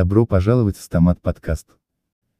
Добро пожаловать в Стомат подкаст.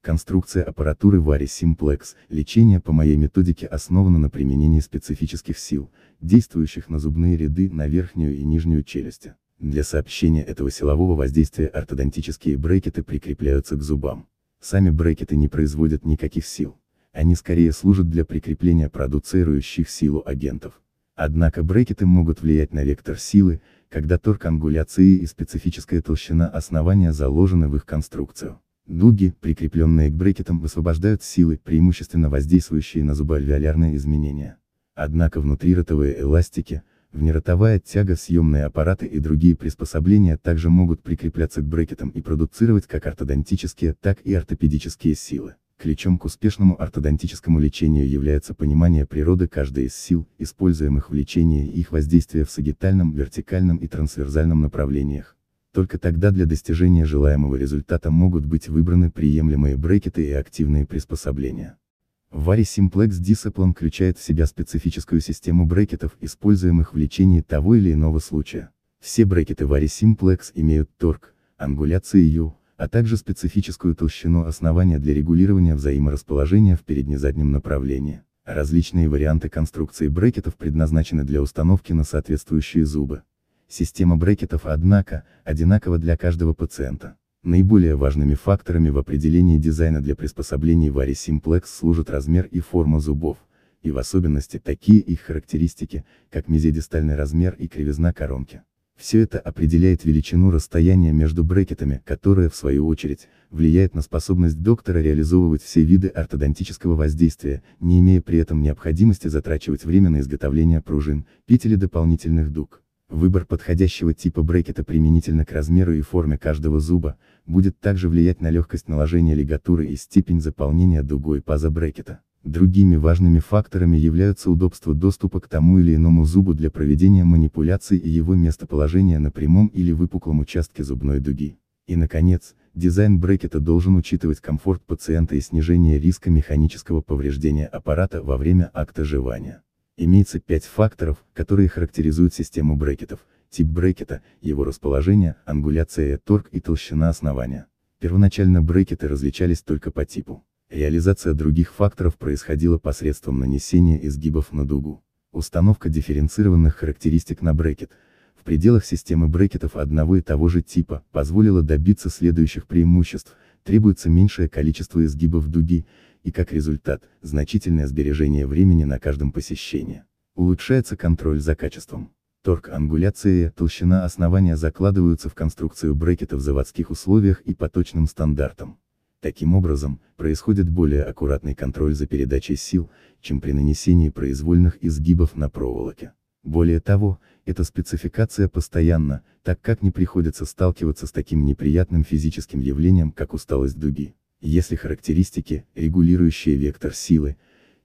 Конструкция аппаратуры Vari Simplex, лечение по моей методике основана на применении специфических сил, действующих на зубные ряды, на верхнюю и нижнюю челюсти. Для сообщения этого силового воздействия ортодонтические брекеты прикрепляются к зубам. Сами брекеты не производят никаких сил. Они скорее служат для прикрепления продуцирующих силу агентов. Однако брекеты могут влиять на вектор силы, когда торг ангуляции и специфическая толщина основания заложены в их конструкцию. Дуги, прикрепленные к брекетам, высвобождают силы, преимущественно воздействующие на зубоальвеолярные изменения. Однако внутриротовые эластики, внеротовая тяга, съемные аппараты и другие приспособления также могут прикрепляться к брекетам и продуцировать как ортодонтические, так и ортопедические силы. Ключом к успешному ортодонтическому лечению является понимание природы каждой из сил, используемых в лечении и их воздействия в сагитальном, вертикальном и трансверзальном направлениях. Только тогда для достижения желаемого результата могут быть выбраны приемлемые брекеты и активные приспособления. Vari Simplex Discipline включает в себя специфическую систему брекетов, используемых в лечении того или иного случая. Все брекеты Vari Simplex имеют торг, ангуляцию, а также специфическую толщину основания для регулирования взаиморасположения в передне-заднем направлении. Различные варианты конструкции брекетов предназначены для установки на соответствующие зубы. Система брекетов, однако, одинакова для каждого пациента. Наиболее важными факторами в определении дизайна для приспособлений Vari Simplex служат размер и форма зубов, и в особенности такие их характеристики, как мезидистальный размер и кривизна коронки. Все это определяет величину расстояния между брекетами, которая, в свою очередь, влияет на способность доктора реализовывать все виды ортодонтического воздействия, не имея при этом необходимости затрачивать время на изготовление пружин, петель и дополнительных дуг. Выбор подходящего типа брекета применительно к размеру и форме каждого зуба, будет также влиять на легкость наложения лигатуры и степень заполнения дугой паза брекета. Другими важными факторами являются удобство доступа к тому или иному зубу для проведения манипуляций и его местоположение на прямом или выпуклом участке зубной дуги. И наконец, дизайн брекета должен учитывать комфорт пациента и снижение риска механического повреждения аппарата во время акта жевания. Имеется пять факторов, которые характеризуют систему брекетов. Тип брекета, его расположение, ангуляция, торг и толщина основания. Первоначально брекеты различались только по типу. Реализация других факторов происходила посредством нанесения изгибов на дугу. Установка дифференцированных характеристик на брекет, в пределах системы брекетов одного и того же типа, позволила добиться следующих преимуществ, требуется меньшее количество изгибов дуги, и как результат, значительное сбережение времени на каждом посещении. Улучшается контроль за качеством. Торг ангуляции, толщина основания закладываются в конструкцию брекета в заводских условиях и по точным стандартам. Таким образом, происходит более аккуратный контроль за передачей сил, чем при нанесении произвольных изгибов на проволоке. Более того, эта спецификация постоянна, так как не приходится сталкиваться с таким неприятным физическим явлением, как усталость дуги. Если характеристики, регулирующие вектор силы,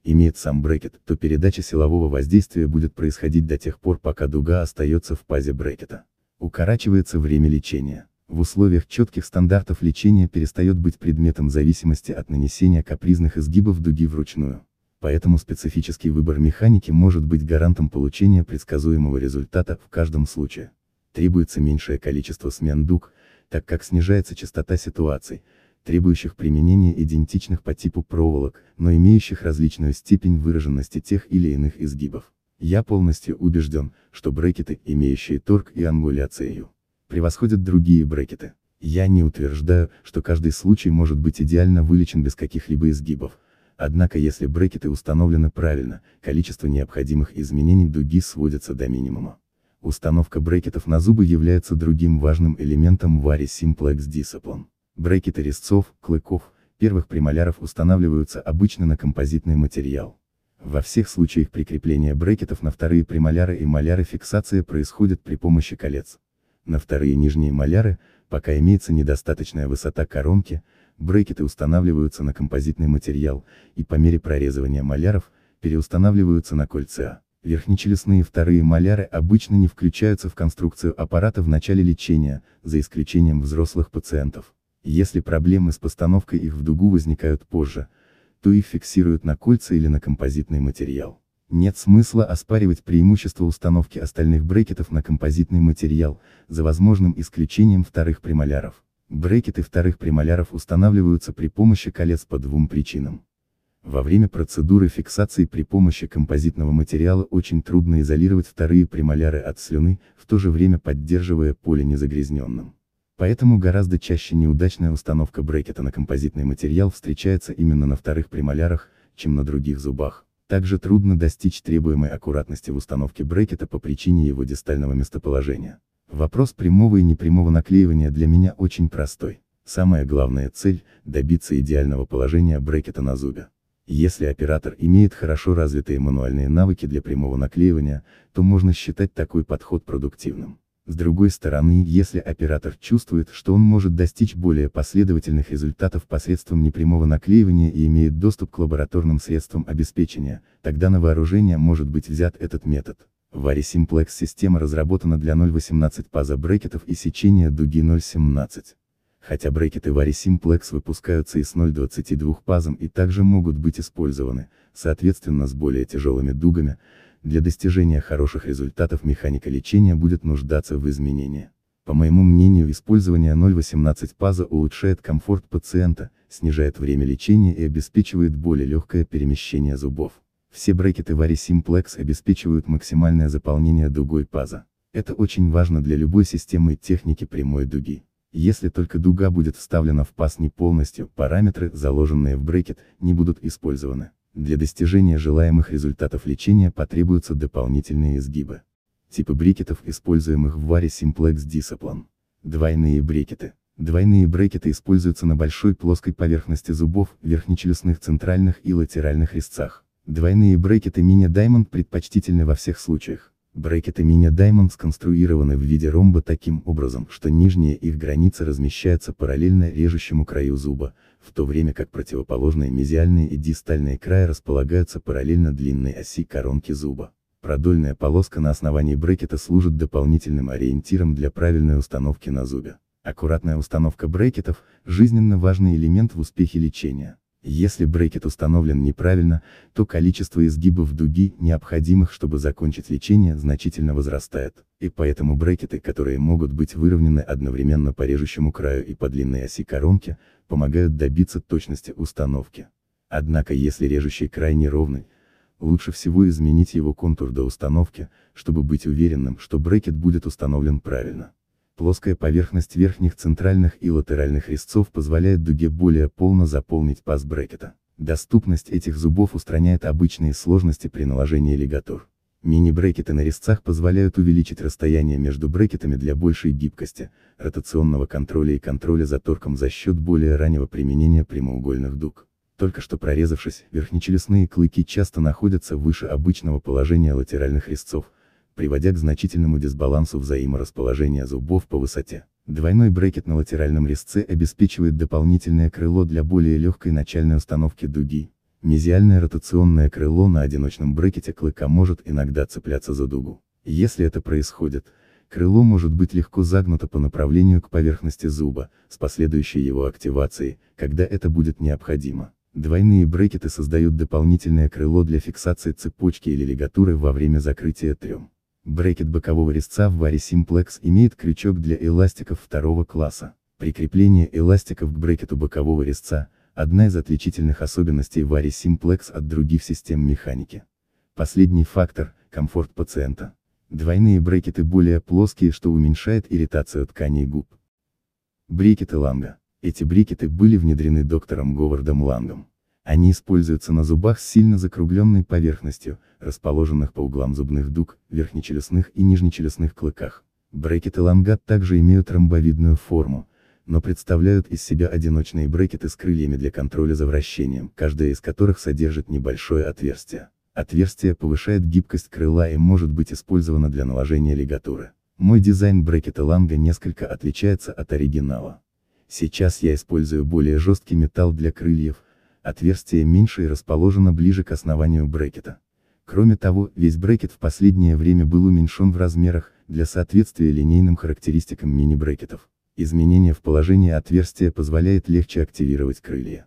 имеет сам брекет, то передача силового воздействия будет происходить до тех пор, пока дуга остается в пазе брекета. Укорачивается время лечения. В условиях четких стандартов лечения перестает быть предметом зависимости от нанесения капризных изгибов дуги вручную. Поэтому специфический выбор механики может быть гарантом получения предсказуемого результата в каждом случае. Требуется меньшее количество смен дуг, так как снижается частота ситуаций, требующих применения идентичных по типу проволок, но имеющих различную степень выраженности тех или иных изгибов. Я полностью убежден, что брекеты, имеющие торг и ангуляцию, превосходят другие брекеты. Я не утверждаю, что каждый случай может быть идеально вылечен без каких-либо изгибов. Однако если брекеты установлены правильно, количество необходимых изменений дуги сводится до минимума. Установка брекетов на зубы является другим важным элементом Vari Simplex Discipline. Брекеты резцов, клыков, первых премоляров устанавливаются обычно на композитный материал. Во всех случаях прикрепления брекетов на вторые премоляры и моляры фиксация происходит при помощи колец. На вторые нижние моляры, пока имеется недостаточная высота коронки, брекеты устанавливаются на композитный материал, и по мере прорезывания моляров, переустанавливаются на кольца. Верхнечелюстные вторые моляры обычно не включаются в конструкцию аппарата в начале лечения, за исключением взрослых пациентов. Если проблемы с постановкой их в дугу возникают позже, то их фиксируют на кольца или на композитный материал. Нет смысла оспаривать преимущество установки остальных брекетов на композитный материал, за возможным исключением вторых премоляров. Брекеты вторых премоляров устанавливаются при помощи колец по двум причинам. Во время процедуры фиксации при помощи композитного материала очень трудно изолировать вторые премоляры от слюны, в то же время поддерживая поле незагрязненным. Поэтому гораздо чаще неудачная установка брекета на композитный материал встречается именно на вторых премолярах, чем на других зубах. Также трудно достичь требуемой аккуратности в установке брекета по причине его дистального местоположения. Вопрос прямого и непрямого наклеивания для меня очень простой. Самая главная цель – добиться идеального положения брекета на зубе. Если оператор имеет хорошо развитые мануальные навыки для прямого наклеивания, то можно считать такой подход продуктивным. С другой стороны, если оператор чувствует, что он может достичь более последовательных результатов посредством непрямого наклеивания и имеет доступ к лабораторным средствам обеспечения, тогда на вооружение может быть взят этот метод. Vari Simplex система разработана для 0.18 паза брекетов и сечения дуги 0.17 хотя брекеты Vari Simplex выпускаются и с 0.22 пазом и также могут быть использованы, соответственно с более тяжелыми дугами, для достижения хороших результатов механика лечения будет нуждаться в изменении. По моему мнению использование 0.18 паза улучшает комфорт пациента, снижает время лечения и обеспечивает более легкое перемещение зубов. Все брекеты Vari Simplex обеспечивают максимальное заполнение дугой паза. Это очень важно для любой системы техники прямой дуги. Если только дуга будет вставлена в паз не полностью, параметры, заложенные в брекет, не будут использованы. Для достижения желаемых результатов лечения потребуются дополнительные изгибы. Типы брекетов, используемых в варе Simplex Discipline. Двойные брекеты. Двойные брекеты используются на большой плоской поверхности зубов, верхнечелюстных центральных и латеральных резцах. Двойные брекеты Mini Diamond предпочтительны во всех случаях. Брекеты Mini Diamond сконструированы в виде ромба таким образом, что нижняя их граница размещается параллельно режущему краю зуба, в то время как противоположные мезиальные и дистальные края располагаются параллельно длинной оси коронки зуба. Продольная полоска на основании брекета служит дополнительным ориентиром для правильной установки на зубе. Аккуратная установка брекетов – жизненно важный элемент в успехе лечения. Если брекет установлен неправильно, то количество изгибов дуги, необходимых чтобы закончить лечение, значительно возрастает, и поэтому брекеты, которые могут быть выровнены одновременно по режущему краю и по длинной оси коронки, помогают добиться точности установки. Однако если режущий край неровный, лучше всего изменить его контур до установки, чтобы быть уверенным, что брекет будет установлен правильно. Плоская поверхность верхних центральных и латеральных резцов позволяет дуге более полно заполнить паз брекета. Доступность этих зубов устраняет обычные сложности при наложении лигатур. Мини-брекеты на резцах позволяют увеличить расстояние между брекетами для большей гибкости, ротационного контроля и контроля за торком за счет более раннего применения прямоугольных дуг. Только что прорезавшись, верхнечелюстные клыки часто находятся выше обычного положения латеральных резцов, приводя к значительному дисбалансу взаиморасположения зубов по высоте. Двойной брекет на латеральном резце обеспечивает дополнительное крыло для более легкой начальной установки дуги. Мезиальное ротационное крыло на одиночном брекете клыка может иногда цепляться за дугу. Если это происходит, крыло может быть легко загнуто по направлению к поверхности зуба, с последующей его активацией, когда это будет необходимо. Двойные брекеты создают дополнительное крыло для фиксации цепочки или лигатуры во время закрытия трем. Брекет бокового резца в варе Simplex имеет крючок для эластиков второго класса. Прикрепление эластиков к брекету бокового резца – одна из отличительных особенностей варе Simplex от других систем механики. Последний фактор – комфорт пациента. Двойные брекеты более плоские, что уменьшает ирритацию тканей губ. Брекеты Ланга. Эти брекеты были внедрены доктором Говардом Лангом. Они используются на зубах с сильно закругленной поверхностью, расположенных по углам зубных дуг, верхнечелюстных и нижнечелюстных клыках. Брекеты лангат также имеют ромбовидную форму, но представляют из себя одиночные брекеты с крыльями для контроля за вращением, каждая из которых содержит небольшое отверстие. Отверстие повышает гибкость крыла и может быть использовано для наложения лигатуры. Мой дизайн брекета ланга несколько отличается от оригинала. Сейчас я использую более жесткий металл для крыльев, отверстие меньше и расположено ближе к основанию брекета. Кроме того, весь брекет в последнее время был уменьшен в размерах, для соответствия линейным характеристикам мини-брекетов. Изменение в положении отверстия позволяет легче активировать крылья.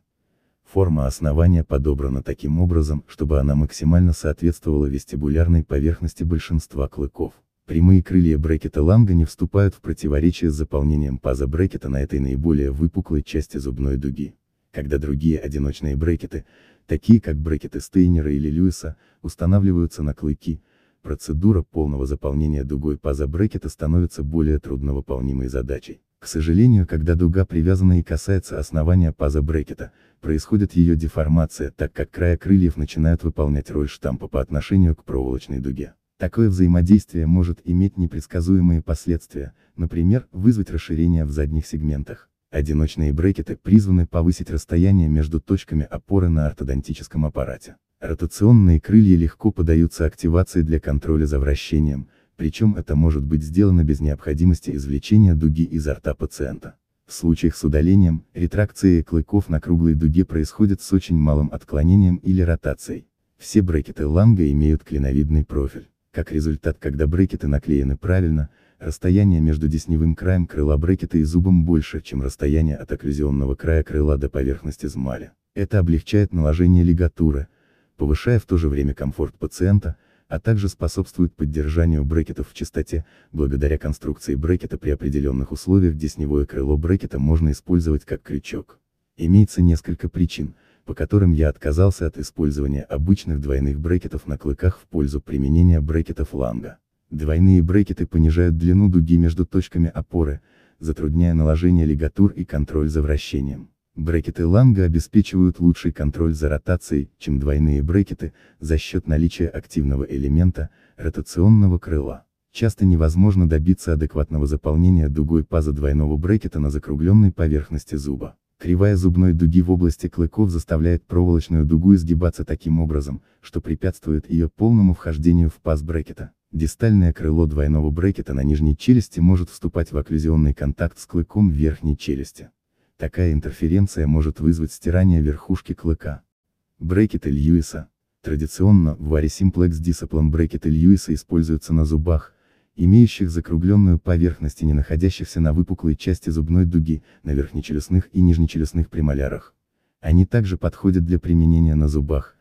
Форма основания подобрана таким образом, чтобы она максимально соответствовала вестибулярной поверхности большинства клыков. Прямые крылья брекета Ланга не вступают в противоречие с заполнением паза брекета на этой наиболее выпуклой части зубной дуги. Когда другие одиночные брекеты, такие как брекеты Стейнера или Льюиса, устанавливаются на клыки, процедура полного заполнения дугой паза брекета становится более трудновыполнимой задачей. К сожалению, когда дуга привязана и касается основания паза брекета, происходит ее деформация, так как края крыльев начинают выполнять роль штампа по отношению к проволочной дуге. Такое взаимодействие может иметь непредсказуемые последствия, например, вызвать расширение в задних сегментах. Одиночные брекеты призваны повысить расстояние между точками опоры на ортодонтическом аппарате. Ротационные крылья легко поддаются активации для контроля за вращением, причем это может быть сделано без необходимости извлечения дуги изо рта пациента. В случаях с удалением, ретракция клыков на круглой дуге происходит с очень малым отклонением или ротацией. Все брекеты ланга имеют клиновидный профиль. Как результат, когда брекеты наклеены правильно, расстояние между десневым краем крыла брекета и зубом больше, чем расстояние от окклюзионного края крыла до поверхности змали. Это облегчает наложение лигатуры, повышая в то же время комфорт пациента, а также способствует поддержанию брекетов в чистоте, благодаря конструкции брекета при определенных условиях десневое крыло брекета можно использовать как крючок. Имеется несколько причин, по которым я отказался от использования обычных двойных брекетов на клыках в пользу применения брекетов ланга. Двойные брекеты понижают длину дуги между точками опоры, затрудняя наложение лигатур и контроль за вращением. Брекеты ланга обеспечивают лучший контроль за ротацией, чем двойные брекеты, за счет наличия активного элемента, ротационного крыла. Часто невозможно добиться адекватного заполнения дугой паза двойного брекета на закругленной поверхности зуба. Кривая зубной дуги в области клыков заставляет проволочную дугу изгибаться таким образом, что препятствует ее полному вхождению в паз брекета. Дистальное крыло двойного брекета на нижней челюсти может вступать в окклюзионный контакт с клыком верхней челюсти. Такая интерференция может вызвать стирание верхушки клыка. Брекеты Льюиса. Традиционно, в варе Simplex Discipline брекеты Льюиса используются на зубах, имеющих закругленную поверхность и не находящихся на выпуклой части зубной дуги, на верхнечелюстных и нижнечелюстных премолярах. Они также подходят для применения на зубах,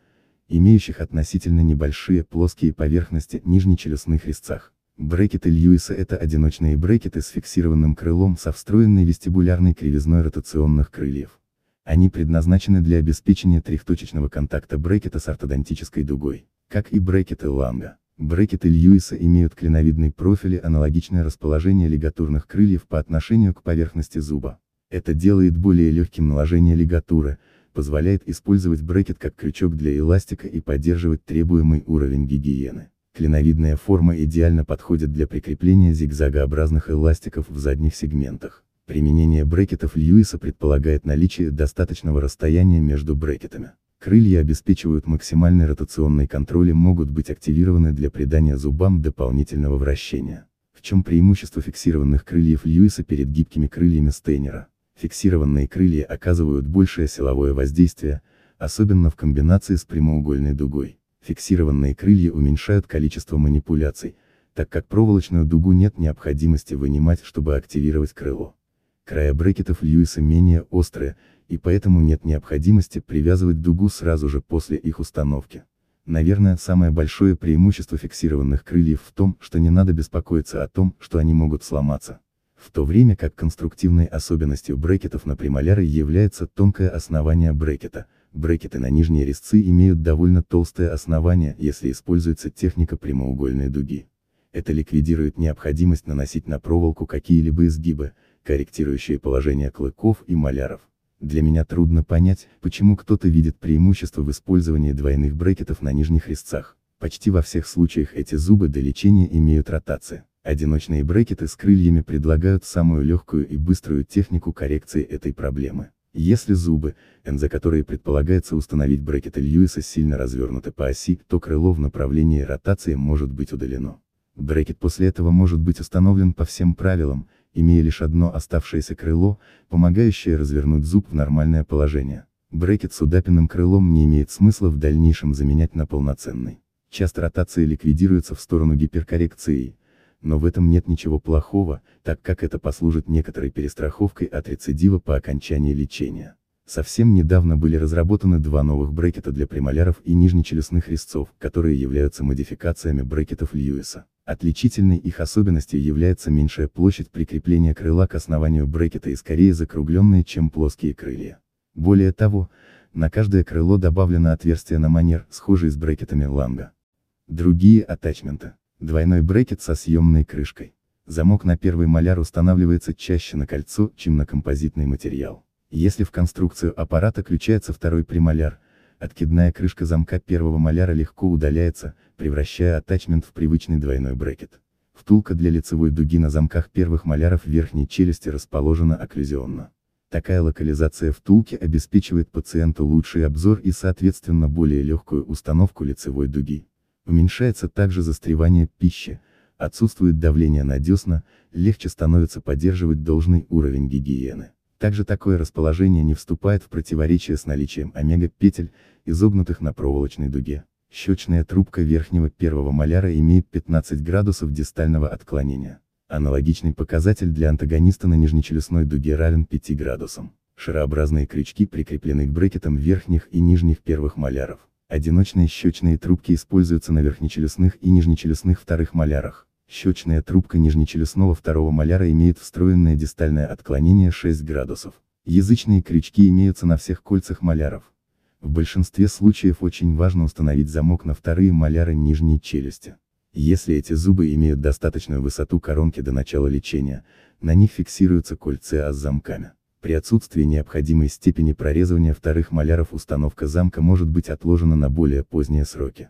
имеющих относительно небольшие плоские поверхности нижнечелюстных резцах. Брекеты Льюиса это одиночные брекеты с фиксированным крылом со встроенной вестибулярной кривизной ротационных крыльев. Они предназначены для обеспечения трехточечного контакта брекета с ортодонтической дугой, как и брекеты Ланга. Брекеты Льюиса имеют клиновидный профиль и аналогичное расположение лигатурных крыльев по отношению к поверхности зуба. Это делает более легким наложение лигатуры, позволяет использовать брекет как крючок для эластика и поддерживать требуемый уровень гигиены. Клиновидная форма идеально подходит для прикрепления зигзагообразных эластиков в задних сегментах. Применение брекетов Льюиса предполагает наличие достаточного расстояния между брекетами. Крылья обеспечивают максимальный ротационный контроль и могут быть активированы для придания зубам дополнительного вращения. В чем преимущество фиксированных крыльев Льюиса перед гибкими крыльями Стейнера? Фиксированные крылья оказывают большее силовое воздействие, особенно в комбинации с прямоугольной дугой. Фиксированные крылья уменьшают количество манипуляций, так как проволочную дугу нет необходимости вынимать, чтобы активировать крыло. Края брекетов Льюиса менее острые, и поэтому нет необходимости привязывать дугу сразу же после их установки. Наверное, самое большое преимущество фиксированных крыльев в том, что не надо беспокоиться о том, что они могут сломаться. В то время как конструктивной особенностью брекетов на премоляры является тонкое основание брекета. Брекеты на нижние резцы имеют довольно толстое основание, если используется техника прямоугольной дуги. Это ликвидирует необходимость наносить на проволоку какие-либо изгибы, корректирующие положение клыков и маляров. Для меня трудно понять, почему кто-то видит преимущество в использовании двойных брекетов на нижних резцах. Почти во всех случаях эти зубы до лечения имеют ротации. Одиночные брекеты с крыльями предлагают самую легкую и быструю технику коррекции этой проблемы. Если зубы, за которые предполагается установить брекеты Льюиса сильно развернуты по оси, то крыло в направлении ротации может быть удалено. Брекет после этого может быть установлен по всем правилам, имея лишь одно оставшееся крыло, помогающее развернуть зуб в нормальное положение. Брекет с удапенным крылом не имеет смысла в дальнейшем заменять на полноценный. Часто ротация ликвидируется в сторону гиперкоррекции, но в этом нет ничего плохого, так как это послужит некоторой перестраховкой от рецидива по окончании лечения. Совсем недавно были разработаны два новых брекета для премоляров и нижнечелюстных резцов, которые являются модификациями брекетов Льюиса. Отличительной их особенностью является меньшая площадь прикрепления крыла к основанию брекета и скорее закругленные, чем плоские крылья. Более того, на каждое крыло добавлено отверстие на манер, схожий с брекетами ланга. Другие атачменты. Двойной брекет со съемной крышкой. Замок на первый маляр устанавливается чаще на кольцо, чем на композитный материал. Если в конструкцию аппарата включается второй премоляр, откидная крышка замка первого маляра легко удаляется, превращая атачмент в привычный двойной брекет. Втулка для лицевой дуги на замках первых маляров верхней челюсти расположена окклюзионно. Такая локализация втулки обеспечивает пациенту лучший обзор и соответственно более легкую установку лицевой дуги. Уменьшается также застревание пищи, отсутствует давление на десна, легче становится поддерживать должный уровень гигиены. Также такое расположение не вступает в противоречие с наличием омега-петель, изогнутых на проволочной дуге. Щечная трубка верхнего первого маляра имеет 15 градусов дистального отклонения. Аналогичный показатель для антагониста на нижнечелюстной дуге равен 5 градусам. Шарообразные крючки прикреплены к брекетам верхних и нижних первых маляров. Одиночные щечные трубки используются на верхнечелюстных и нижнечелюстных вторых малярах. Щечная трубка нижнечелюстного второго маляра имеет встроенное дистальное отклонение 6 градусов. Язычные крючки имеются на всех кольцах маляров. В большинстве случаев очень важно установить замок на вторые маляры нижней челюсти. Если эти зубы имеют достаточную высоту коронки до начала лечения, на них фиксируются кольца с замками. При отсутствии необходимой степени прорезывания вторых маляров установка замка может быть отложена на более поздние сроки.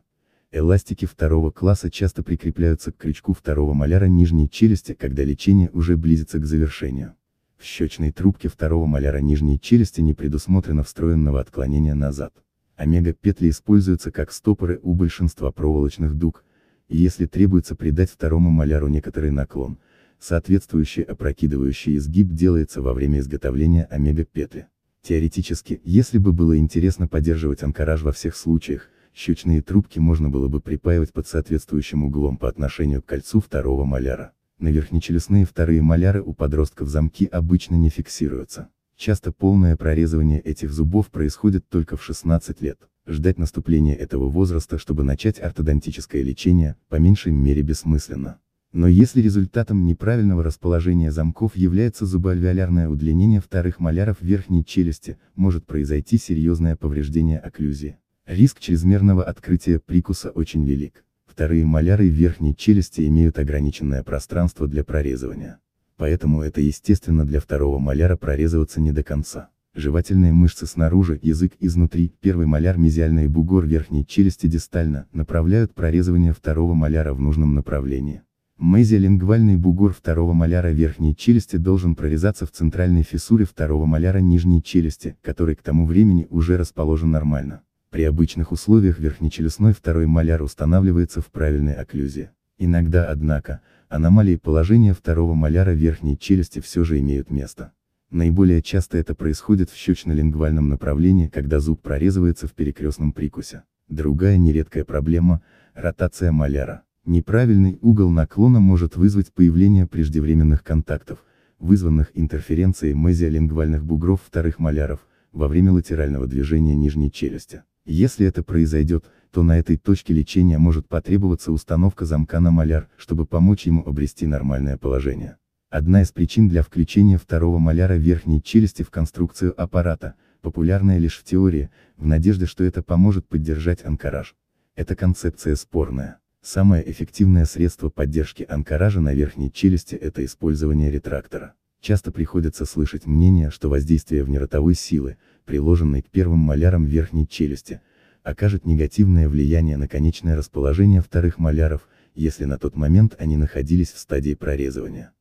Эластики второго класса часто прикрепляются к крючку второго маляра нижней челюсти, когда лечение уже близится к завершению. В щечной трубке второго маляра нижней челюсти не предусмотрено встроенного отклонения назад. Омега-петли используются как стопоры у большинства проволочных дуг, и если требуется придать второму маляру некоторый наклон, соответствующий опрокидывающий изгиб делается во время изготовления омега-петли. Теоретически, если бы было интересно поддерживать анкораж во всех случаях, щечные трубки можно было бы припаивать под соответствующим углом по отношению к кольцу второго маляра. На верхнечелюстные вторые маляры у подростков замки обычно не фиксируются. Часто полное прорезывание этих зубов происходит только в 16 лет. Ждать наступления этого возраста, чтобы начать ортодонтическое лечение, по меньшей мере бессмысленно. Но если результатом неправильного расположения замков является зубоальвеолярное удлинение вторых маляров верхней челюсти, может произойти серьезное повреждение окклюзии. Риск чрезмерного открытия прикуса очень велик. Вторые маляры верхней челюсти имеют ограниченное пространство для прорезывания. Поэтому это естественно для второго маляра прорезываться не до конца. Жевательные мышцы снаружи, язык изнутри, первый маляр мезиальный бугор верхней челюсти дистально, направляют прорезывание второго маляра в нужном направлении. Мезиолингвальный бугор второго маляра верхней челюсти должен прорезаться в центральной фиссуре второго маляра нижней челюсти, который к тому времени уже расположен нормально. При обычных условиях верхнечелюстной второй маляр устанавливается в правильной окклюзии. Иногда, однако, аномалии положения второго маляра верхней челюсти все же имеют место. Наиболее часто это происходит в щечно-лингвальном направлении, когда зуб прорезывается в перекрестном прикусе. Другая нередкая проблема – ротация маляра. Неправильный угол наклона может вызвать появление преждевременных контактов, вызванных интерференцией мезиолингвальных бугров вторых маляров, во время латерального движения нижней челюсти. Если это произойдет, то на этой точке лечения может потребоваться установка замка на маляр, чтобы помочь ему обрести нормальное положение. Одна из причин для включения второго маляра верхней челюсти в конструкцию аппарата, популярная лишь в теории, в надежде, что это поможет поддержать анкораж. Эта концепция спорная. Самое эффективное средство поддержки анкоража на верхней челюсти – это использование ретрактора. Часто приходится слышать мнение, что воздействие внеротовой силы, приложенной к первым малярам верхней челюсти, окажет негативное влияние на конечное расположение вторых маляров, если на тот момент они находились в стадии прорезывания.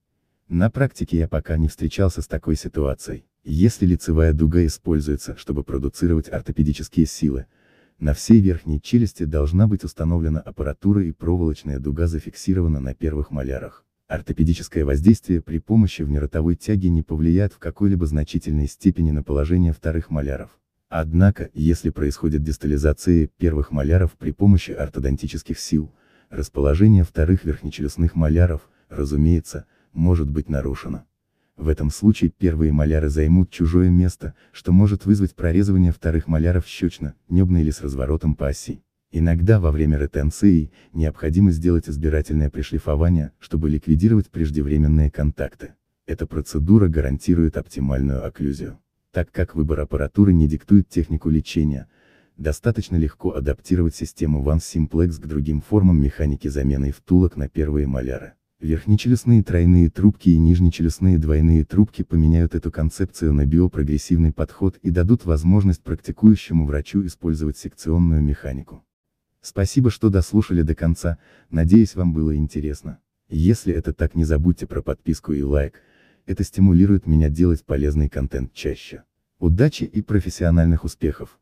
На практике я пока не встречался с такой ситуацией. Если лицевая дуга используется, чтобы продуцировать ортопедические силы, на всей верхней челюсти должна быть установлена аппаратура и проволочная дуга зафиксирована на первых малярах. Ортопедическое воздействие при помощи внеротовой тяги не повлияет в какой-либо значительной степени на положение вторых маляров. Однако, если происходит дистализация первых маляров при помощи ортодонтических сил, расположение вторых верхнечелюстных маляров, разумеется, может быть нарушено. В этом случае первые маляры займут чужое место, что может вызвать прорезывание вторых маляров щечно, небно или с разворотом по оси. Иногда во время ретенции, необходимо сделать избирательное пришлифование, чтобы ликвидировать преждевременные контакты. Эта процедура гарантирует оптимальную окклюзию. Так как выбор аппаратуры не диктует технику лечения, достаточно легко адаптировать систему One Simplex к другим формам механики замены втулок на первые маляры. Верхнечелюстные тройные трубки и нижнечелюстные двойные трубки поменяют эту концепцию на биопрогрессивный подход и дадут возможность практикующему врачу использовать секционную механику. Спасибо, что дослушали до конца, надеюсь вам было интересно. Если это так не забудьте про подписку и лайк, это стимулирует меня делать полезный контент чаще. Удачи и профессиональных успехов!